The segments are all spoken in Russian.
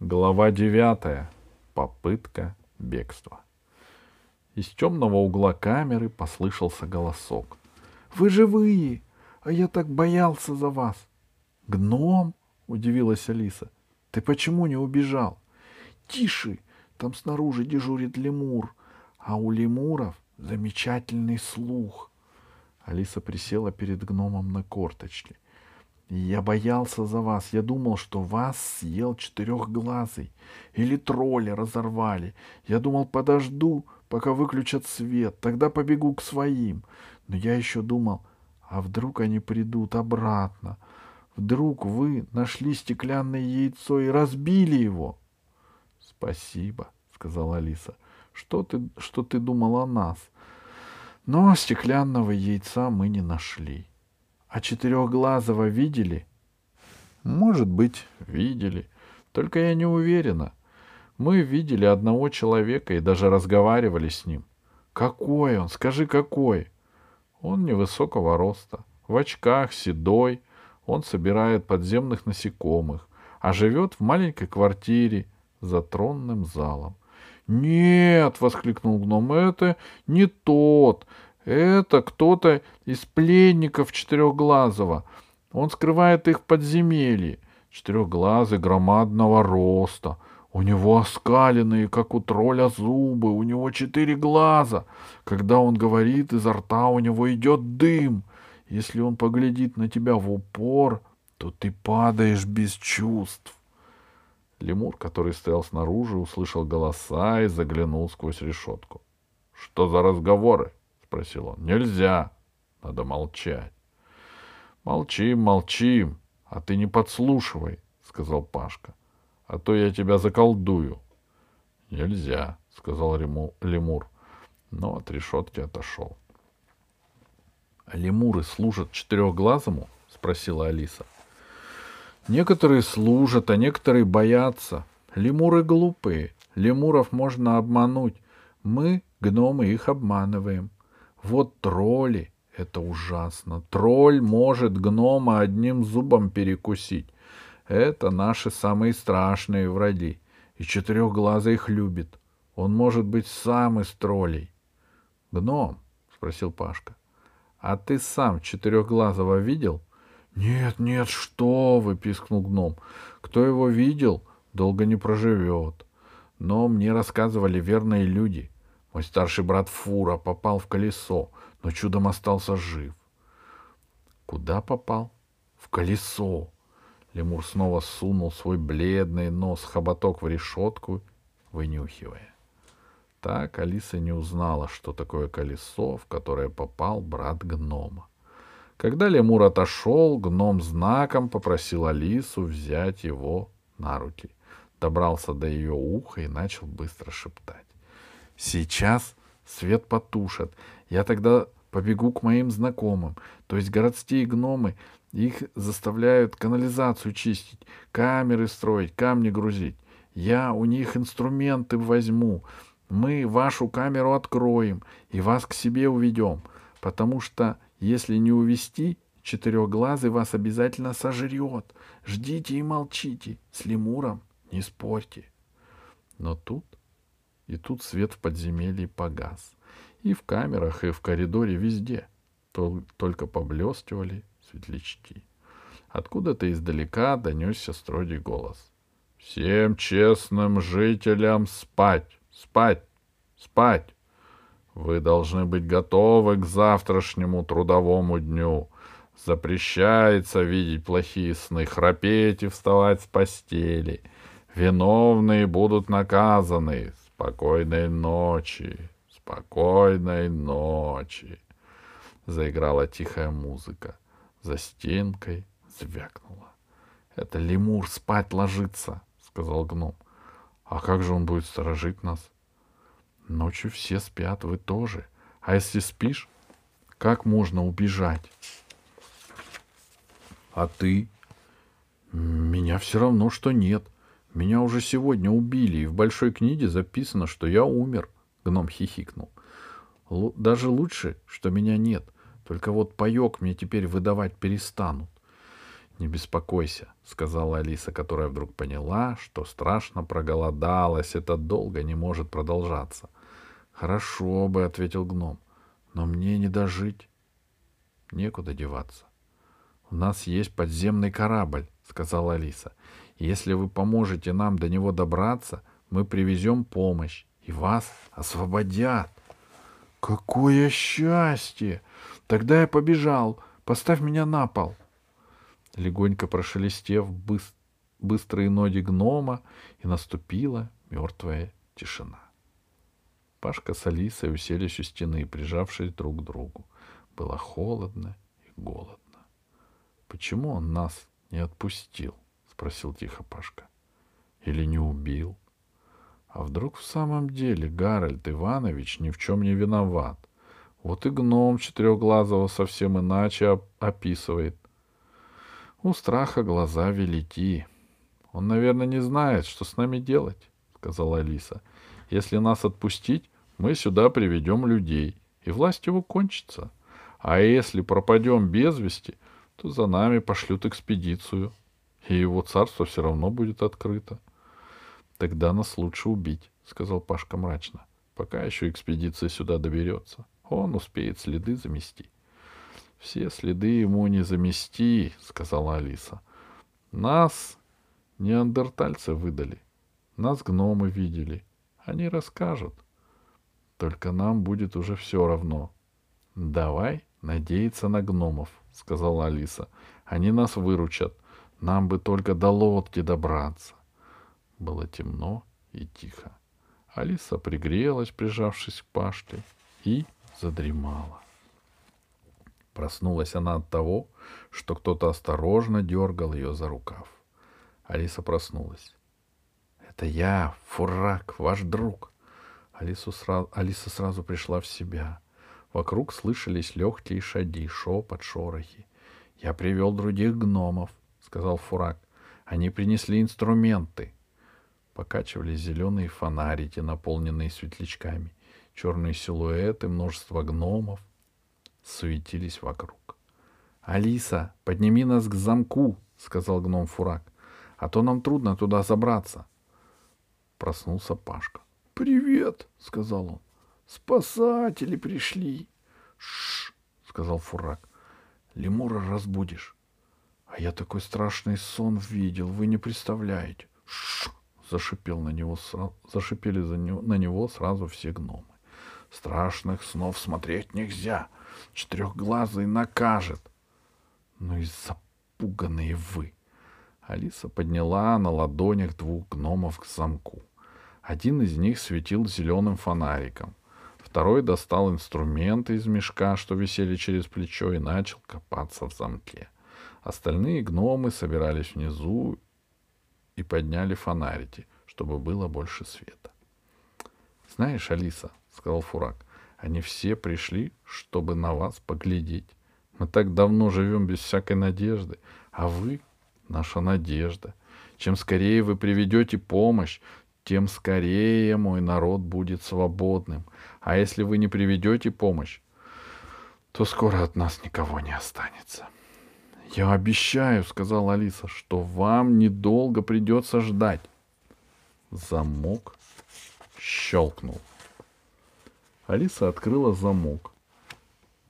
Глава девятая. Попытка бегства. Из темного угла камеры послышался голосок. «Вы живые! А я так боялся за вас!» «Гном?» — удивилась Алиса. «Ты почему не убежал?» «Тише! Там снаружи дежурит лемур, а у лемуров замечательный слух!» Алиса присела перед гномом на корточки. Я боялся за вас. Я думал, что вас съел четырехглазый. Или тролли разорвали. Я думал, подожду, пока выключат свет. Тогда побегу к своим. Но я еще думал, а вдруг они придут обратно? Вдруг вы нашли стеклянное яйцо и разбили его? — Спасибо, — сказала Алиса. — Что ты, что ты думал о нас? Но стеклянного яйца мы не нашли. — а четырехглазого видели? Может быть, видели. Только я не уверена. Мы видели одного человека и даже разговаривали с ним. Какой он? Скажи, какой? Он невысокого роста, в очках, седой. Он собирает подземных насекомых, а живет в маленькой квартире за тронным залом. «Нет!» — воскликнул гном. «Это не тот. Это кто-то из пленников Четырехглазого. Он скрывает их в подземелье. Четырехглазый громадного роста. У него оскаленные, как у тролля, зубы. У него четыре глаза. Когда он говорит, изо рта у него идет дым. Если он поглядит на тебя в упор, то ты падаешь без чувств. Лемур, который стоял снаружи, услышал голоса и заглянул сквозь решетку. — Что за разговоры? Спросил он. Нельзя. Надо молчать. Молчим, молчим, а ты не подслушивай, сказал Пашка. А то я тебя заколдую. Нельзя, сказал лемур, но от решетки отошел. А лемуры служат четырехглазому? спросила Алиса. Некоторые служат, а некоторые боятся. Лемуры глупые. Лемуров можно обмануть. Мы, гномы, их обманываем. Вот тролли — это ужасно. Тролль может гнома одним зубом перекусить. Это наши самые страшные враги. И четырехглазый их любит. Он может быть сам из троллей. — Гном, — спросил Пашка, — а ты сам четырехглазого видел? — Нет, нет, что вы, — пискнул гном. — Кто его видел, долго не проживет. Но мне рассказывали верные люди — мой старший брат Фура попал в колесо, но чудом остался жив. Куда попал? В колесо. Лемур снова сунул свой бледный нос хоботок в решетку, вынюхивая. Так Алиса не узнала, что такое колесо, в которое попал брат гнома. Когда лемур отошел, гном знаком попросил Алису взять его на руки. Добрался до ее уха и начал быстро шептать. Сейчас свет потушат. Я тогда побегу к моим знакомым. То есть городские гномы, их заставляют канализацию чистить, камеры строить, камни грузить. Я у них инструменты возьму. Мы вашу камеру откроем и вас к себе уведем. Потому что если не увести, четырехглазый вас обязательно сожрет. Ждите и молчите. С лемуром не спорьте. Но тут и тут свет в подземелье погас. И в камерах, и в коридоре везде. Только поблескивали светлячки. Откуда-то издалека донесся строгий голос. «Всем честным жителям спать! Спать! Спать! Вы должны быть готовы к завтрашнему трудовому дню. Запрещается видеть плохие сны, храпеть и вставать с постели. Виновные будут наказаны. Спокойной ночи, спокойной ночи. Заиграла тихая музыка. За стенкой звякнула. Это лемур спать ложится, сказал гном. А как же он будет сторожить нас? Ночью все спят, вы тоже. А если спишь, как можно убежать? А ты? Меня все равно, что нет. Меня уже сегодня убили, и в большой книге записано, что я умер. Гном хихикнул. Даже лучше, что меня нет. Только вот паек мне теперь выдавать перестанут. Не беспокойся, сказала Алиса, которая вдруг поняла, что страшно проголодалась, это долго не может продолжаться. Хорошо бы, ответил гном, но мне не дожить. Некуда деваться. У нас есть подземный корабль, сказала Алиса. Если вы поможете нам до него добраться, мы привезем помощь, и вас освободят. Какое счастье! Тогда я побежал. Поставь меня на пол. Легонько прошелестев быс- быстрые ноги гнома, и наступила мертвая тишина. Пашка с Алисой уселись у стены, прижавшись друг к другу. Было холодно и голодно. Почему он нас не отпустил? Спросил тихо Пашка. Или не убил? А вдруг в самом деле Гарольд Иванович ни в чем не виноват? Вот и гном четырехглазого совсем иначе описывает. У страха глаза велики. Он, наверное, не знает, что с нами делать, сказала Алиса. Если нас отпустить, мы сюда приведем людей, и власть его кончится. А если пропадем без вести, то за нами пошлют экспедицию, и его царство все равно будет открыто. Тогда нас лучше убить, сказал Пашка мрачно, пока еще экспедиция сюда доберется. Он успеет следы замести. Все следы ему не замести, сказала Алиса. Нас неандертальцы выдали. Нас гномы видели. Они расскажут. Только нам будет уже все равно. Давай надеяться на гномов, сказала Алиса. Они нас выручат. Нам бы только до лодки добраться. Было темно и тихо. Алиса пригрелась, прижавшись к Пашке, и задремала. Проснулась она от того, что кто-то осторожно дергал ее за рукав. Алиса проснулась. «Это я, Фурак, ваш друг!» Алису сразу, Алиса сразу пришла в себя. Вокруг слышались легкие шаги, шепот, шорохи. «Я привел других гномов», — сказал Фурак. «Они принесли инструменты». Покачивались зеленые фонарики, наполненные светлячками. Черные силуэты, множество гномов суетились вокруг. «Алиса, подними нас к замку», — сказал гном Фурак, — «а то нам трудно туда забраться». Проснулся Пашка. «Привет», — сказал он. «Спасатели пришли». «Шш», — сказал Фурак. «Лемура разбудишь». «А я такой страшный сон видел, вы не представляете». «Шш», — зашипел на него, зашипели за него, на него сразу все гномы. «Страшных снов смотреть нельзя. Четырехглазый накажет». «Ну и запуганные вы!» Алиса подняла на ладонях двух гномов к замку. Один из них светил зеленым фонариком. Второй достал инструменты из мешка, что висели через плечо, и начал копаться в замке. Остальные гномы собирались внизу и подняли фонарики, чтобы было больше света. «Знаешь, Алиса, — сказал Фурак, — они все пришли, чтобы на вас поглядеть. Мы так давно живем без всякой надежды, а вы — наша надежда. Чем скорее вы приведете помощь, тем скорее мой народ будет свободным. А если вы не приведете помощь, то скоро от нас никого не останется. Я обещаю, сказала Алиса, что вам недолго придется ждать. Замок щелкнул. Алиса открыла замок.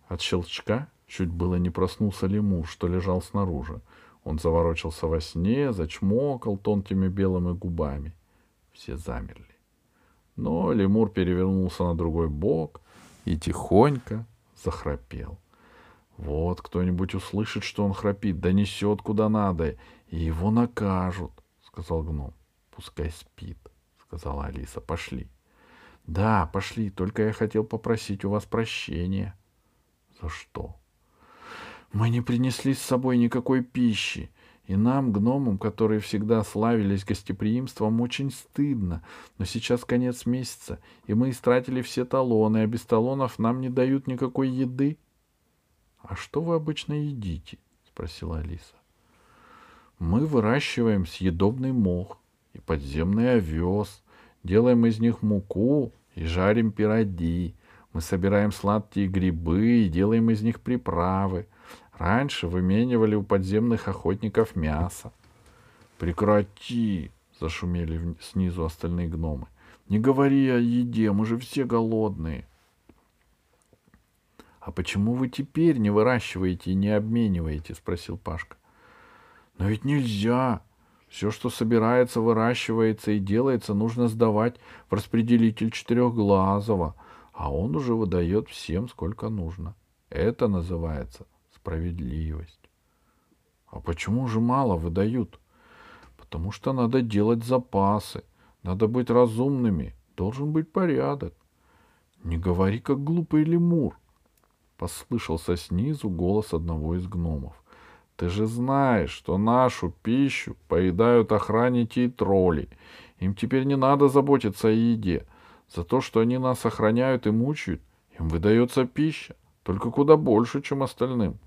От щелчка чуть было не проснулся лемур, что лежал снаружи. Он заворочился во сне, зачмокал тонкими белыми губами — все замерли. Но лемур перевернулся на другой бок и тихонько захрапел. Вот кто-нибудь услышит, что он храпит, донесет куда надо, и его накажут, — сказал гном. — Пускай спит, — сказала Алиса. — Пошли. — Да, пошли, только я хотел попросить у вас прощения. — За что? — Мы не принесли с собой никакой пищи. И нам, гномам, которые всегда славились гостеприимством, очень стыдно. Но сейчас конец месяца, и мы истратили все талоны, а без талонов нам не дают никакой еды. — А что вы обычно едите? — спросила Алиса. — Мы выращиваем съедобный мох и подземный овес, делаем из них муку и жарим пироги. Мы собираем сладкие грибы и делаем из них приправы. Раньше выменивали у подземных охотников мясо. Прекрати, зашумели снизу остальные гномы. Не говори о еде, мы же все голодные. А почему вы теперь не выращиваете и не обмениваете? спросил Пашка. Но ведь нельзя. Все, что собирается, выращивается и делается, нужно сдавать в распределитель четырехглазого, а он уже выдает всем, сколько нужно. Это называется справедливость. А почему же мало выдают? Потому что надо делать запасы, надо быть разумными, должен быть порядок. Не говори, как глупый лемур. Послышался снизу голос одного из гномов. Ты же знаешь, что нашу пищу поедают охранники и тролли. Им теперь не надо заботиться о еде. За то, что они нас охраняют и мучают, им выдается пища, только куда больше, чем остальным.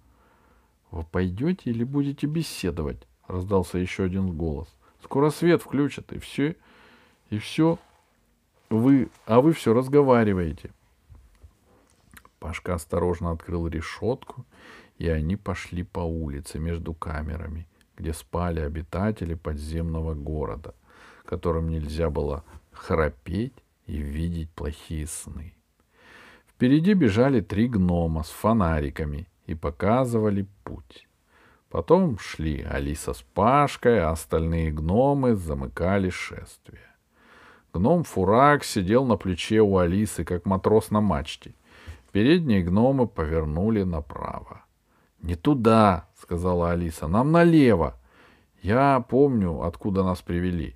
— Вы пойдете или будете беседовать? — раздался еще один голос. — Скоро свет включат, и все, и все. Вы, а вы все разговариваете. Пашка осторожно открыл решетку и они пошли по улице между камерами, где спали обитатели подземного города, которым нельзя было храпеть и видеть плохие сны. Впереди бежали три гнома с фонариками и показывали путь. Потом шли Алиса с Пашкой, а остальные гномы замыкали шествие. Гном Фурак сидел на плече у Алисы, как матрос на мачте. Передние гномы повернули направо. Не туда, сказала Алиса, нам налево. Я помню, откуда нас привели.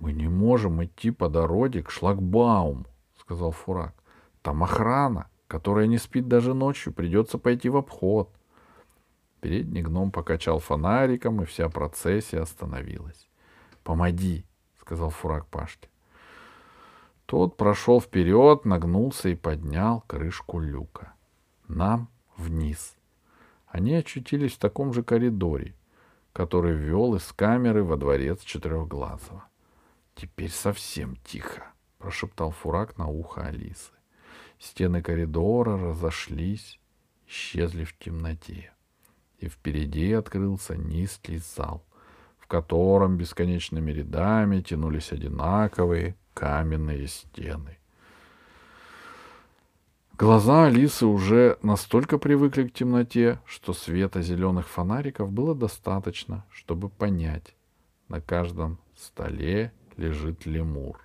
Мы не можем идти по дороге к шлагбауму, сказал Фурак. Там охрана, которая не спит даже ночью, придется пойти в обход. Передний гном покачал фонариком, и вся процессия остановилась. «Помоги», — сказал Фурак Пашке. Тот прошел вперед, нагнулся и поднял крышку люка. Нам вниз. Они очутились в таком же коридоре, который вел из камеры во дворец Четырехглазого. «Теперь совсем тихо», — прошептал Фурак на ухо Алисы. Стены коридора разошлись, исчезли в темноте, и впереди открылся низкий зал, в котором бесконечными рядами тянулись одинаковые каменные стены. Глаза Алисы уже настолько привыкли к темноте, что света зеленых фонариков было достаточно, чтобы понять. На каждом столе лежит лемур.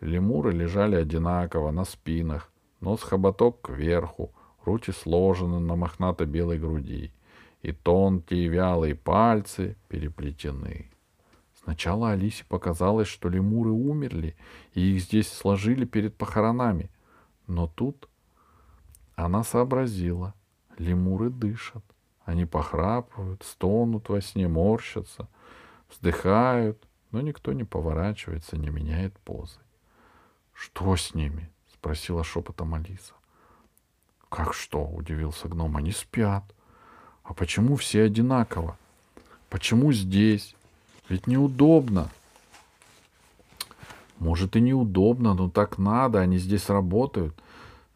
Лемуры лежали одинаково на спинах, нос хоботок кверху, руки сложены на мохнато-белой груди, и тонкие вялые пальцы переплетены. Сначала Алисе показалось, что лемуры умерли, и их здесь сложили перед похоронами. Но тут она сообразила. Лемуры дышат. Они похрапывают, стонут во сне, морщатся, вздыхают, но никто не поворачивается, не меняет позы. — Что с ними? — спросила шепотом Алиса. — Как что? — удивился гном. — Они спят. — А почему все одинаково? Почему здесь? Ведь неудобно. — Может и неудобно, но так надо, они здесь работают —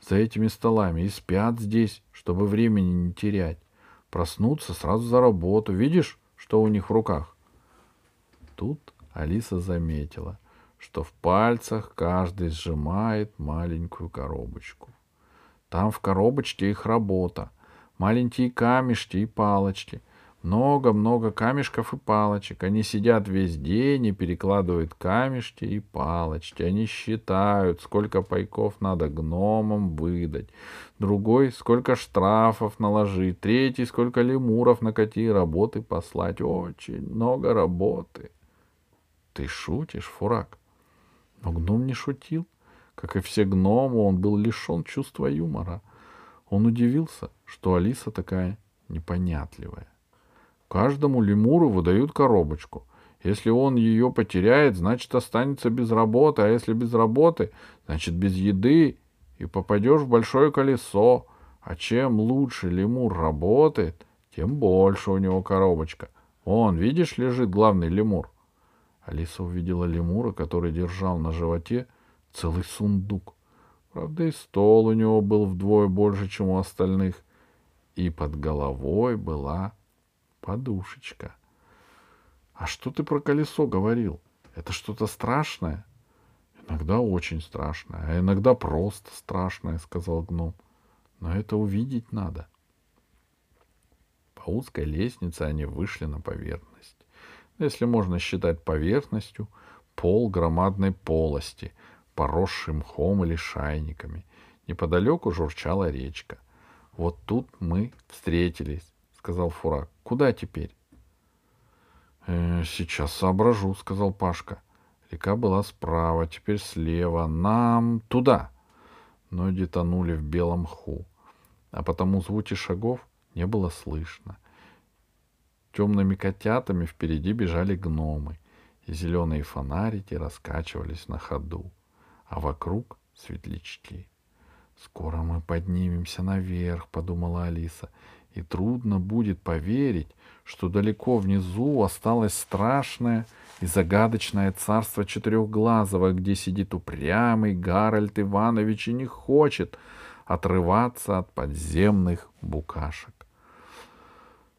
за этими столами и спят здесь, чтобы времени не терять. Проснуться сразу за работу. Видишь, что у них в руках? Тут Алиса заметила, что в пальцах каждый сжимает маленькую коробочку. Там в коробочке их работа. Маленькие камешки и палочки — много-много камешков и палочек. Они сидят весь день и перекладывают камешки и палочки. Они считают, сколько пайков надо гномам выдать. Другой, сколько штрафов наложить. Третий, сколько лемуров на какие работы послать. Очень много работы. Ты шутишь, Фурак? Но гном не шутил. Как и все гномы, он был лишен чувства юмора. Он удивился, что Алиса такая непонятливая. Каждому лемуру выдают коробочку. Если он ее потеряет, значит останется без работы, а если без работы, значит без еды, и попадешь в большое колесо. А чем лучше лемур работает, тем больше у него коробочка. Вон, видишь, лежит главный лемур. Алиса увидела лемура, который держал на животе целый сундук. Правда, и стол у него был вдвое больше, чем у остальных. и под головой была подушечка. А что ты про колесо говорил? Это что-то страшное? Иногда очень страшное, а иногда просто страшное, сказал гном. Но это увидеть надо. По узкой лестнице они вышли на поверхность. Если можно считать поверхностью, пол громадной полости, поросший мхом или шайниками. Неподалеку журчала речка. Вот тут мы встретились, сказал Фурак. Куда теперь? «Э, сейчас соображу, сказал Пашка. Река была справа, теперь слева. Нам туда. Ноги тонули в белом мху, а потому звуки шагов не было слышно. Темными котятами впереди бежали гномы, и зеленые фонарики раскачивались на ходу, а вокруг светлячки. «Скоро мы поднимемся наверх», — подумала Алиса, — «и трудно будет поверить, что далеко внизу осталось страшное и загадочное царство четырехглазого, где сидит упрямый Гарольд Иванович и не хочет отрываться от подземных букашек.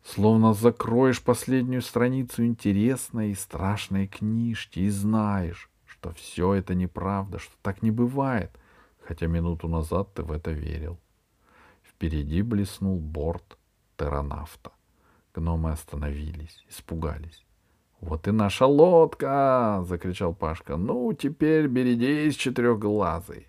Словно закроешь последнюю страницу интересной и страшной книжки и знаешь, что все это неправда, что так не бывает, хотя минуту назад ты в это верил. Впереди блеснул борт Теранавта. Гномы остановились, испугались. «Вот и наша лодка!» — закричал Пашка. «Ну, теперь берегись, четырехглазый!»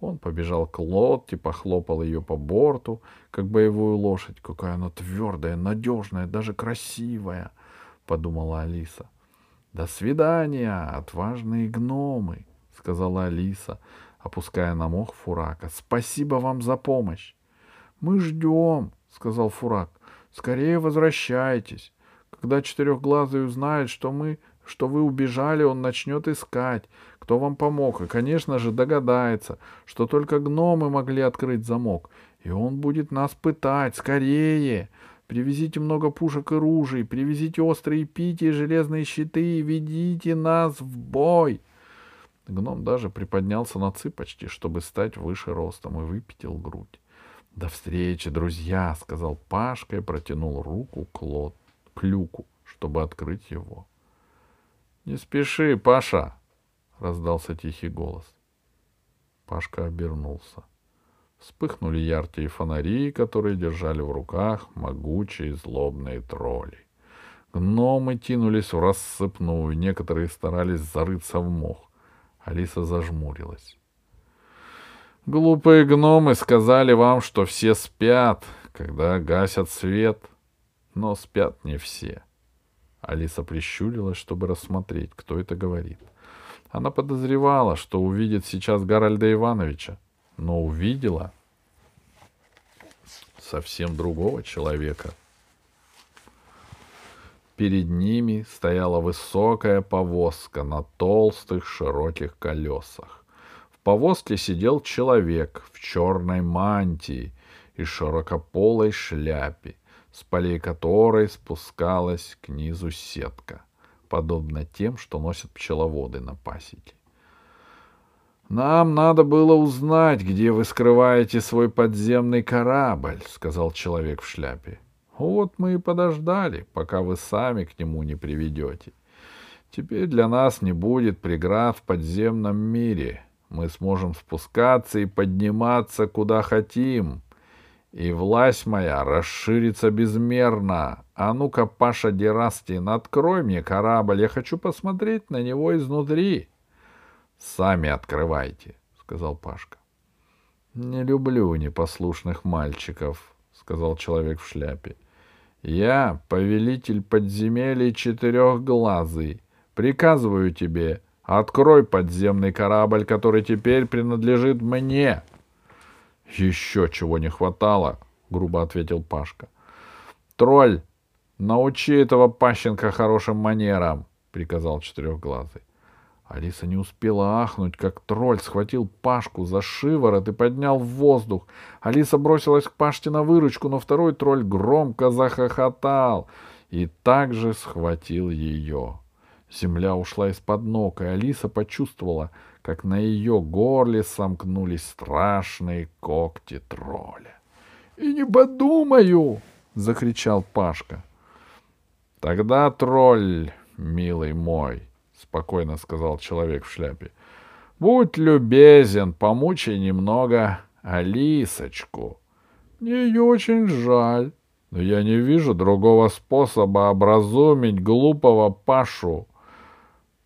Он побежал к лодке, похлопал ее по борту, как боевую лошадь. «Какая она твердая, надежная, даже красивая!» — подумала Алиса. «До свидания, отважные гномы!» — сказала Алиса, опуская на мох Фурака. «Спасибо вам за помощь!» «Мы ждем!» — сказал Фурак. «Скорее возвращайтесь!» Когда четырехглазый узнает, что мы, что вы убежали, он начнет искать, кто вам помог, и, конечно же, догадается, что только гномы могли открыть замок, и он будет нас пытать. Скорее! Привезите много пушек и ружей, привезите острые пики и железные щиты, и ведите нас в бой!» Гном даже приподнялся на цыпочки, чтобы стать выше ростом, и выпятил грудь. «До встречи, друзья!» — сказал Пашка и протянул руку к лот к люку, чтобы открыть его. «Не спеши, Паша!» — раздался тихий голос. Пашка обернулся. Вспыхнули яркие фонари, которые держали в руках могучие злобные тролли. Гномы тянулись в рассыпную, некоторые старались зарыться в мох. Алиса зажмурилась. Глупые гномы сказали вам, что все спят, когда гасят свет — но спят не все. Алиса прищурилась, чтобы рассмотреть, кто это говорит. Она подозревала, что увидит сейчас Гарольда Ивановича, но увидела совсем другого человека. Перед ними стояла высокая повозка на толстых широких колесах. Повозке сидел человек в черной мантии и широкополой шляпе с полей которой спускалась к низу сетка, подобно тем, что носят пчеловоды на пасеке. «Нам надо было узнать, где вы скрываете свой подземный корабль», — сказал человек в шляпе. «Вот мы и подождали, пока вы сами к нему не приведете. Теперь для нас не будет преград в подземном мире. Мы сможем спускаться и подниматься куда хотим, и власть моя расширится безмерно. А ну-ка, Паша Дерастин, открой мне корабль, я хочу посмотреть на него изнутри. — Сами открывайте, — сказал Пашка. — Не люблю непослушных мальчиков, — сказал человек в шляпе. — Я повелитель подземелий четырехглазый. Приказываю тебе, открой подземный корабль, который теперь принадлежит мне. — еще чего не хватало, грубо ответил Пашка. Тролль, научи этого пащенка хорошим манерам, приказал четырехглазый. Алиса не успела ахнуть, как тролль схватил Пашку за шиворот и поднял в воздух. Алиса бросилась к Пашке на выручку, но второй тролль громко захохотал и также схватил ее. Земля ушла из-под ног, и Алиса почувствовала, как на ее горле сомкнулись страшные когти тролля. И не подумаю, закричал Пашка. Тогда тролль, милый мой, спокойно сказал человек в шляпе. Будь любезен, помучай немного Алисочку. Мне ее очень жаль, но я не вижу другого способа образумить глупого Пашу.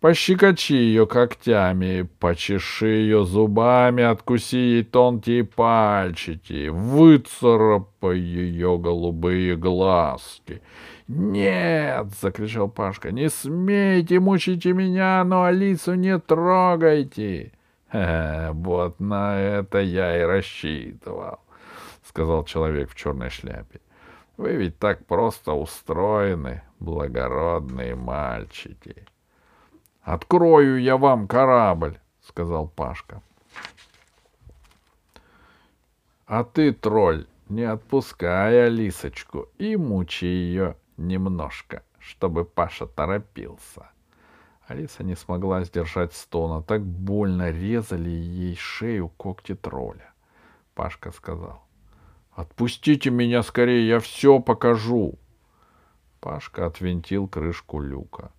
Пощекочи ее когтями, почеши ее зубами, откуси ей тонкие пальчики, выцарапай ее голубые глазки. «Нет!» — закричал Пашка. «Не смейте, мучите меня, но Алису не трогайте!» «Вот на это я и рассчитывал», — сказал человек в черной шляпе. «Вы ведь так просто устроены, благородные мальчики». Открою я вам корабль, сказал Пашка. А ты, тролль, не отпускай Алисочку и мучи ее немножко, чтобы Паша торопился. Алиса не смогла сдержать стона. Так больно резали ей шею когти тролля. Пашка сказал. «Отпустите меня скорее, я все покажу!» Пашка отвинтил крышку люка.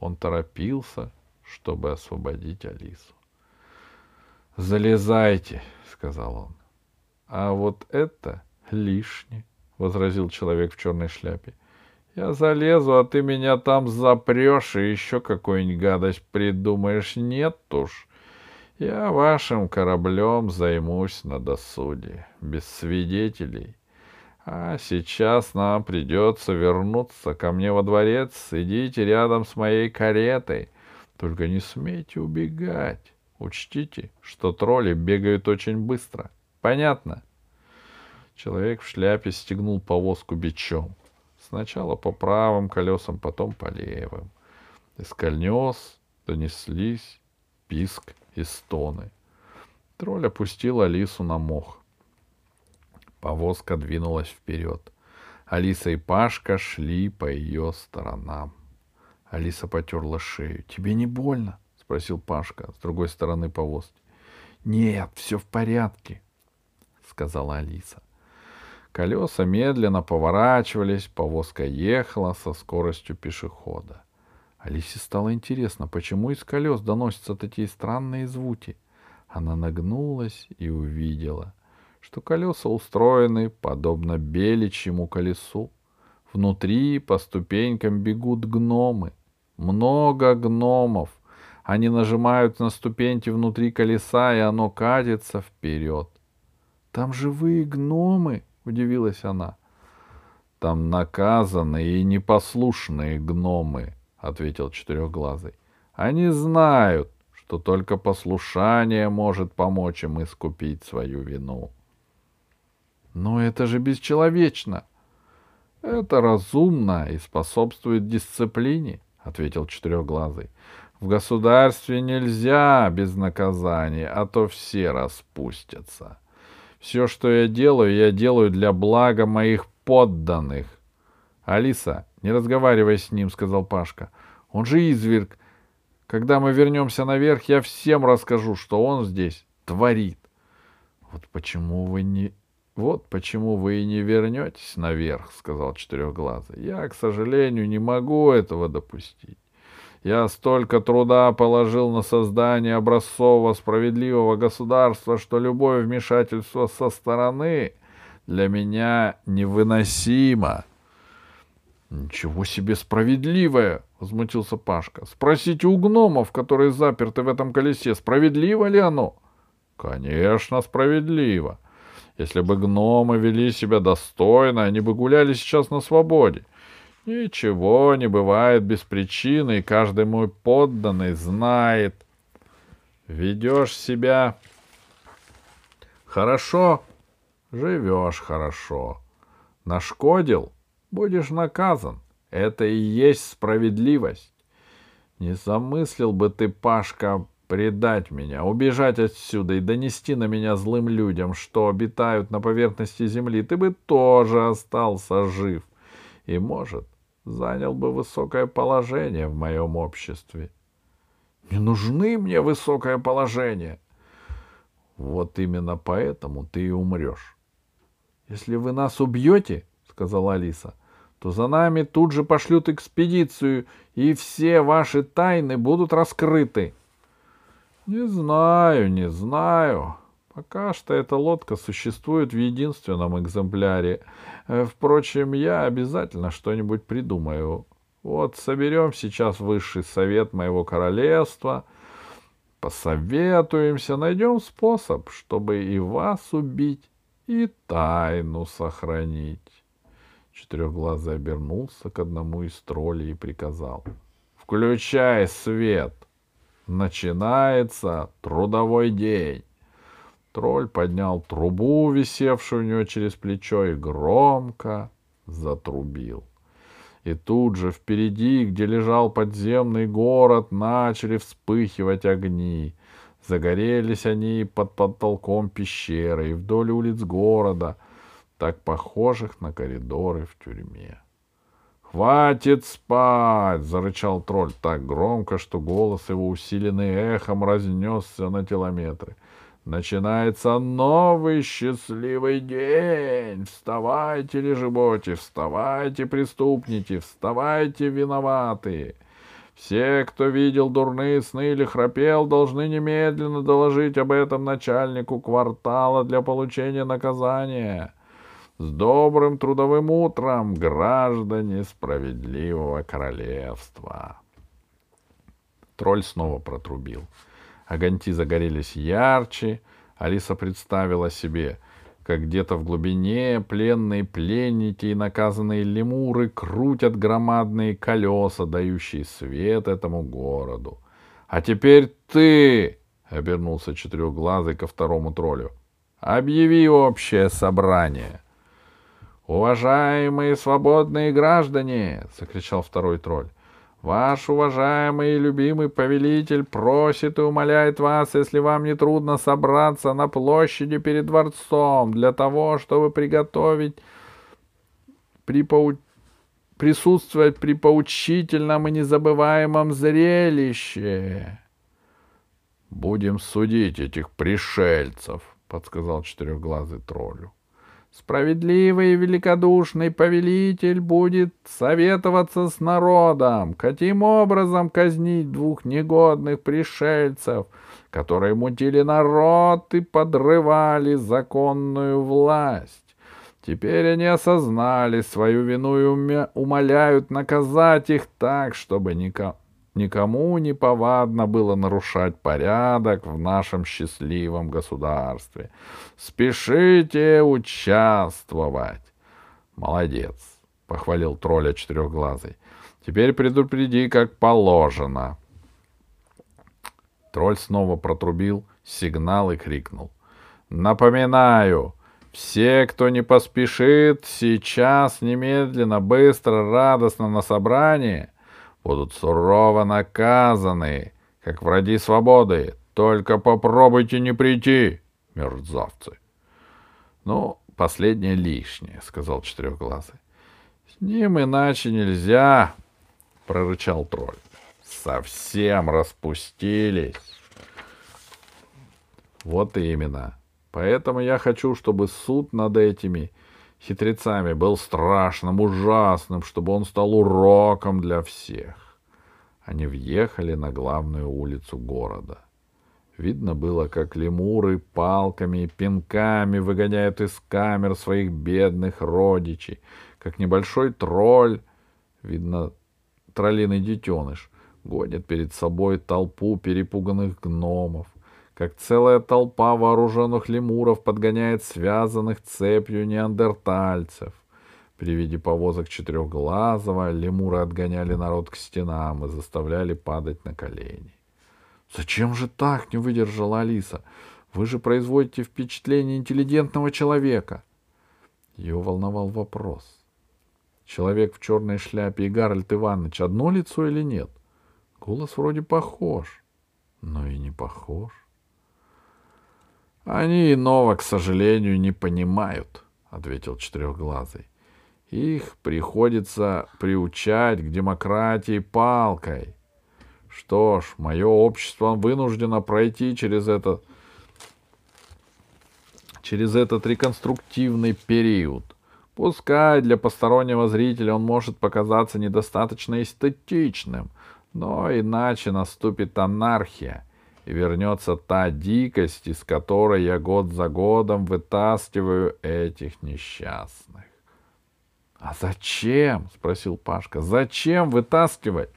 Он торопился, чтобы освободить Алису. «Залезайте», — сказал он. «А вот это лишнее», — возразил человек в черной шляпе. «Я залезу, а ты меня там запрешь и еще какую-нибудь гадость придумаешь. Нет уж, я вашим кораблем займусь на досуде, без свидетелей. А сейчас нам придется вернуться ко мне во дворец. Идите рядом с моей каретой. Только не смейте убегать. Учтите, что тролли бегают очень быстро. Понятно? Человек в шляпе стегнул повозку бичом. Сначала по правым колесам, потом по левым. Из колес донеслись писк и стоны. Тролль опустил Алису на мох. Повозка двинулась вперед. Алиса и Пашка шли по ее сторонам. Алиса потерла шею. «Тебе не больно?» — спросил Пашка с другой стороны повозки. «Нет, все в порядке», — сказала Алиса. Колеса медленно поворачивались, повозка ехала со скоростью пешехода. Алисе стало интересно, почему из колес доносятся такие странные звуки. Она нагнулась и увидела, что колеса устроены подобно беличьему колесу. Внутри по ступенькам бегут гномы. Много гномов. Они нажимают на ступеньки внутри колеса, и оно катится вперед. Там живые гномы, удивилась она. Там наказанные и непослушные гномы, ответил четырехглазый. Они знают, что только послушание может помочь им искупить свою вину. Но это же бесчеловечно. Это разумно и способствует дисциплине, ответил четырехглазый. В государстве нельзя без наказания, а то все распустятся. Все, что я делаю, я делаю для блага моих подданных. Алиса, не разговаривай с ним, сказал Пашка. Он же изверг. Когда мы вернемся наверх, я всем расскажу, что он здесь творит. Вот почему вы не «Вот почему вы и не вернетесь наверх», — сказал Четырехглазый. «Я, к сожалению, не могу этого допустить. Я столько труда положил на создание образцового справедливого государства, что любое вмешательство со стороны для меня невыносимо». «Ничего себе справедливое!» — возмутился Пашка. «Спросите у гномов, которые заперты в этом колесе, справедливо ли оно?» «Конечно, справедливо. Если бы гномы вели себя достойно, они бы гуляли сейчас на свободе. Ничего не бывает без причины, и каждый мой подданный знает. Ведешь себя хорошо, живешь хорошо. Нашкодил, будешь наказан. Это и есть справедливость. Не замыслил бы ты, Пашка, предать меня, убежать отсюда и донести на меня злым людям, что обитают на поверхности земли, ты бы тоже остался жив и, может, занял бы высокое положение в моем обществе. Не нужны мне высокое положение. Вот именно поэтому ты и умрешь. Если вы нас убьете, — сказала Алиса, — то за нами тут же пошлют экспедицию, и все ваши тайны будут раскрыты. — Не знаю, не знаю. Пока что эта лодка существует в единственном экземпляре. Э, впрочем, я обязательно что-нибудь придумаю. Вот соберем сейчас высший совет моего королевства, посоветуемся, найдем способ, чтобы и вас убить, и тайну сохранить. Четырехглазый обернулся к одному из троллей и приказал. «Включай свет! Начинается трудовой день!» Тролль поднял трубу, висевшую у него через плечо, и громко затрубил. И тут же впереди, где лежал подземный город, начали вспыхивать огни. Загорелись они под потолком пещеры и вдоль улиц города, так похожих на коридоры в тюрьме. «Хватит спать!» — зарычал тролль так громко, что голос его, усиленный эхом, разнесся на километры — Начинается новый счастливый день. Вставайте, лежеботи, вставайте, преступники, вставайте, виноватые. Все, кто видел дурные сны или храпел, должны немедленно доложить об этом начальнику квартала для получения наказания. С добрым трудовым утром, граждане справедливого королевства. Тролль снова протрубил. — Огоньки загорелись ярче. Алиса представила себе, как где-то в глубине пленные пленники и наказанные лемуры крутят громадные колеса, дающие свет этому городу. — А теперь ты, — обернулся четырехглазый ко второму троллю, — объяви общее собрание. — Уважаемые свободные граждане, — закричал второй тролль, Ваш уважаемый и любимый повелитель просит и умоляет вас, если вам не трудно собраться на площади перед дворцом для того, чтобы приготовить припоу... присутствовать при поучительном и незабываемом зрелище. Будем судить этих пришельцев, подсказал четырехглазый троллю. Справедливый и великодушный повелитель будет советоваться с народом, каким образом казнить двух негодных пришельцев, которые мутили народ и подрывали законную власть. Теперь они осознали свою вину и умоляют наказать их так, чтобы никому Никому не повадно было нарушать порядок в нашем счастливом государстве. Спешите участвовать. Молодец, похвалил тролля четырехглазый. Теперь предупреди, как положено. Тролль снова протрубил сигнал и крикнул. Напоминаю, все, кто не поспешит, сейчас, немедленно, быстро, радостно на собрание — будут сурово наказаны, как враги свободы. Только попробуйте не прийти, мерзавцы. Ну, последнее лишнее, сказал четырехглазый. С ним иначе нельзя, прорычал тролль. Совсем распустились. Вот именно. Поэтому я хочу, чтобы суд над этими хитрецами был страшным, ужасным, чтобы он стал уроком для всех. Они въехали на главную улицу города. Видно было, как лемуры палками и пинками выгоняют из камер своих бедных родичей, как небольшой тролль, видно, троллиный детеныш, гонит перед собой толпу перепуганных гномов, как целая толпа вооруженных лемуров подгоняет связанных цепью неандертальцев. При виде повозок четырехглазого лемуры отгоняли народ к стенам и заставляли падать на колени. «Зачем же так?» — не выдержала Алиса. «Вы же производите впечатление интеллигентного человека». Ее волновал вопрос. Человек в черной шляпе и Гарольд Иванович одно лицо или нет? Голос вроде похож, но и не похож. Они иного, к сожалению, не понимают, ответил четырехглазый. Их приходится приучать к демократии палкой. Что ж, мое общество вынуждено пройти через это через этот реконструктивный период. Пускай для постороннего зрителя он может показаться недостаточно эстетичным, но иначе наступит анархия, и вернется та дикость, из которой я год за годом вытаскиваю этих несчастных. — А зачем? — спросил Пашка. — Зачем вытаскивать?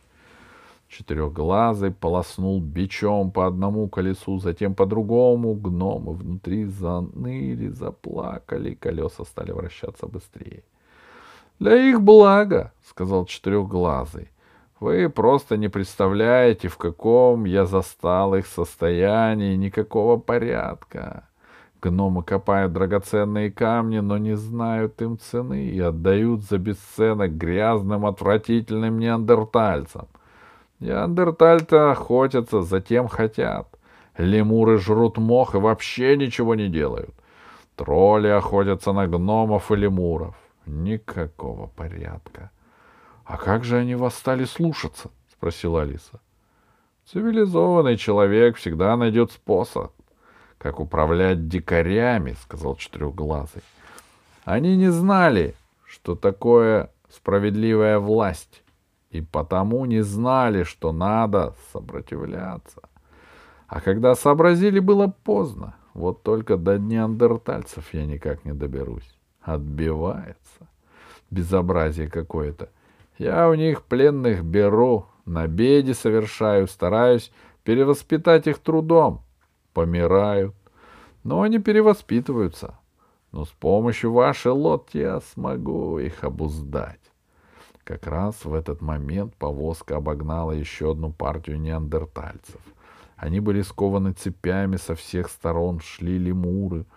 Четырехглазый полоснул бичом по одному колесу, затем по другому. Гномы внутри заныли, заплакали, колеса стали вращаться быстрее. — Для их блага, — сказал Четырехглазый. — Вы просто не представляете, в каком я застал их состоянии, никакого порядка. Гномы копают драгоценные камни, но не знают им цены и отдают за бесценок грязным, отвратительным неандертальцам — Неандертальцы охотятся, затем хотят. Лемуры жрут мох и вообще ничего не делают. Тролли охотятся на гномов и лемуров. Никакого порядка. — А как же они вас стали слушаться? — спросила Алиса. — Цивилизованный человек всегда найдет способ. Как управлять дикарями, — сказал Четырехглазый. Они не знали, что такое справедливая власть и потому не знали, что надо сопротивляться. А когда сообразили, было поздно. Вот только до неандертальцев я никак не доберусь. Отбивается. Безобразие какое-то. Я у них пленных беру, на беде совершаю, стараюсь перевоспитать их трудом. Помирают. Но они перевоспитываются. Но с помощью вашей лодки я смогу их обуздать. Как раз в этот момент повозка обогнала еще одну партию неандертальцев. Они были скованы цепями со всех сторон, шли лемуры,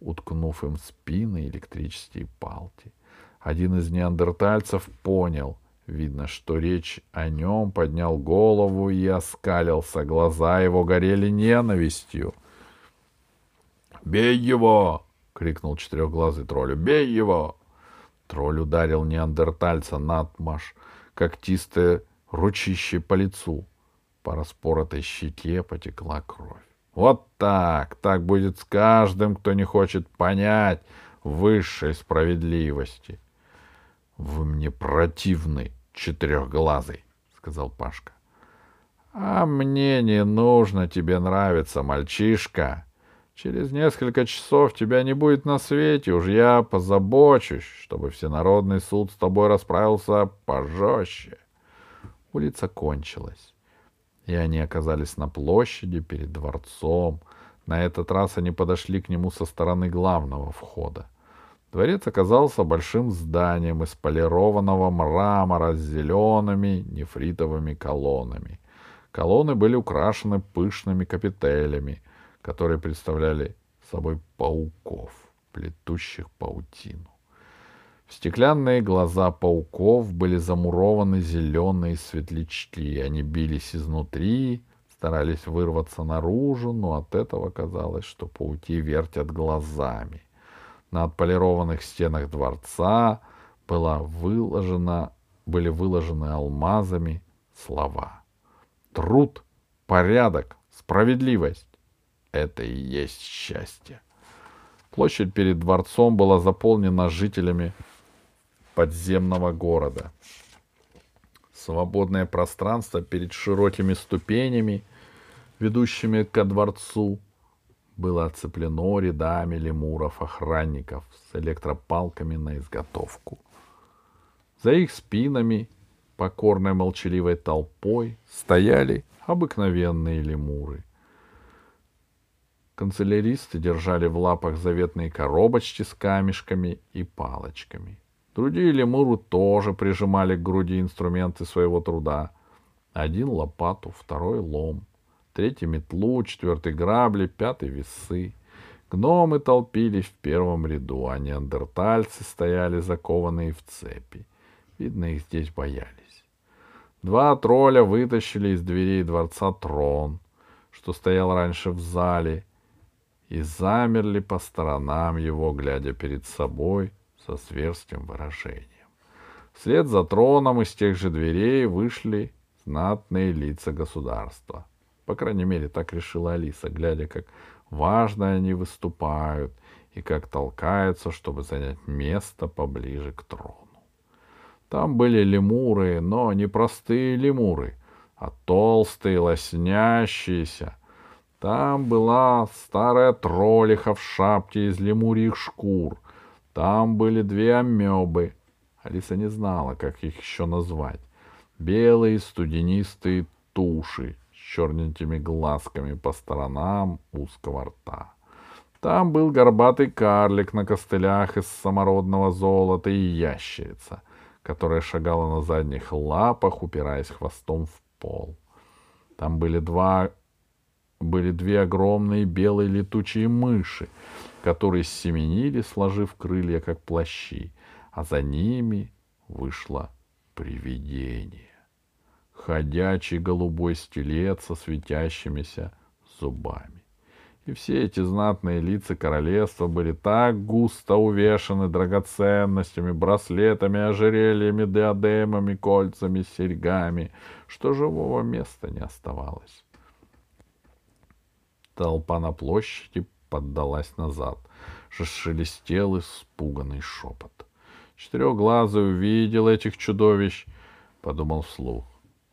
уткнув им спины электрические палки. Один из неандертальцев понял, видно, что речь о нем, поднял голову и оскалился. Глаза его горели ненавистью. «Бей его!» — крикнул четырехглазый троллю. «Бей его!» Тролль ударил неандертальца надмаш, когтистое ручище по лицу. По распоротой щеке потекла кровь. Вот так, так будет с каждым, кто не хочет понять высшей справедливости. — Вы мне противны, четырехглазый, — сказал Пашка. — А мне не нужно тебе нравиться, мальчишка, Через несколько часов тебя не будет на свете, уж я позабочусь, чтобы всенародный суд с тобой расправился пожестче. Улица кончилась, и они оказались на площади перед дворцом. На этот раз они подошли к нему со стороны главного входа. Дворец оказался большим зданием из полированного мрамора с зелеными нефритовыми колоннами. Колонны были украшены пышными капителями — которые представляли собой пауков, плетущих паутину. В стеклянные глаза пауков были замурованы зеленые светлячки. Они бились изнутри, старались вырваться наружу, но от этого казалось, что пауки вертят глазами. На отполированных стенах дворца была выложена, были выложены алмазами слова. Труд, порядок, справедливость. Это и есть счастье. Площадь перед дворцом была заполнена жителями подземного города. Свободное пространство перед широкими ступенями, ведущими ко дворцу, было оцеплено рядами лемуров-охранников с электропалками на изготовку. За их спинами, покорной молчаливой толпой, стояли обыкновенные лемуры. Канцеляристы держали в лапах заветные коробочки с камешками и палочками. Другие лемуры тоже прижимали к груди инструменты своего труда. Один лопату, второй лом, третий метлу, четвертый грабли, пятый весы. Гномы толпились в первом ряду, а неандертальцы стояли закованные в цепи. Видно, их здесь боялись. Два тролля вытащили из дверей дворца трон, что стоял раньше в зале, и замерли по сторонам его, глядя перед собой со сверстым выражением. Вслед за троном из тех же дверей вышли знатные лица государства. По крайней мере, так решила Алиса, глядя, как важно они выступают, и как толкается, чтобы занять место поближе к трону. Там были лемуры, но не простые лемуры, а толстые, лоснящиеся. Там была старая троллиха в шапке из лемурьих шкур. Там были две амебы. Алиса не знала, как их еще назвать. Белые студенистые туши черненькими глазками по сторонам узкого рта. Там был горбатый карлик на костылях из самородного золота и ящерица, которая шагала на задних лапах, упираясь хвостом в пол. Там были два были две огромные белые летучие мыши, которые семенили, сложив крылья, как плащи, а за ними вышло привидение. Ходячий голубой стилет со светящимися зубами. И все эти знатные лица королевства были так густо увешаны драгоценностями, браслетами, ожерельями, диадемами, кольцами, серьгами, что живого места не оставалось. Толпа на площади поддалась назад. Шелестел испуганный шепот. Четырехглазый увидел этих чудовищ, подумал вслух.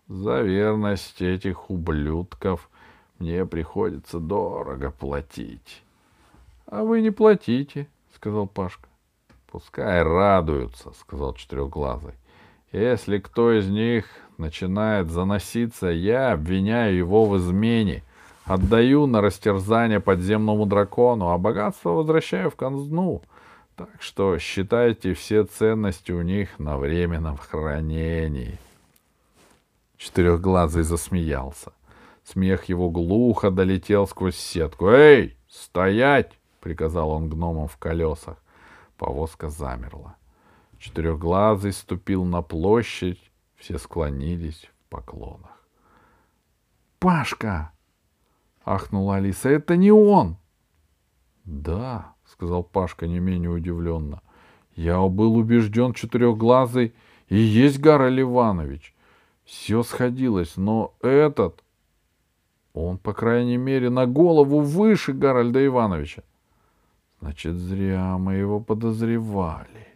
За верность этих ублюдков мне приходится дорого платить. — А вы не платите, — сказал Пашка. — Пускай радуются, — сказал Четырехглазый. — Если кто из них начинает заноситься, я обвиняю его в измене, отдаю на растерзание подземному дракону, а богатство возвращаю в казну. Так что считайте все ценности у них на временном хранении. Четырехглазый засмеялся. — Смех его глухо долетел сквозь сетку. «Эй, стоять!» — приказал он гномам в колесах. Повозка замерла. Четырехглазый ступил на площадь, все склонились в поклонах. «Пашка!» — ахнула Алиса. «Это не он!» «Да», — сказал Пашка не менее удивленно. «Я был убежден, четырехглазый и есть Гароль Иванович. Все сходилось, но этот он, по крайней мере, на голову выше Гарольда Ивановича. Значит, зря мы его подозревали.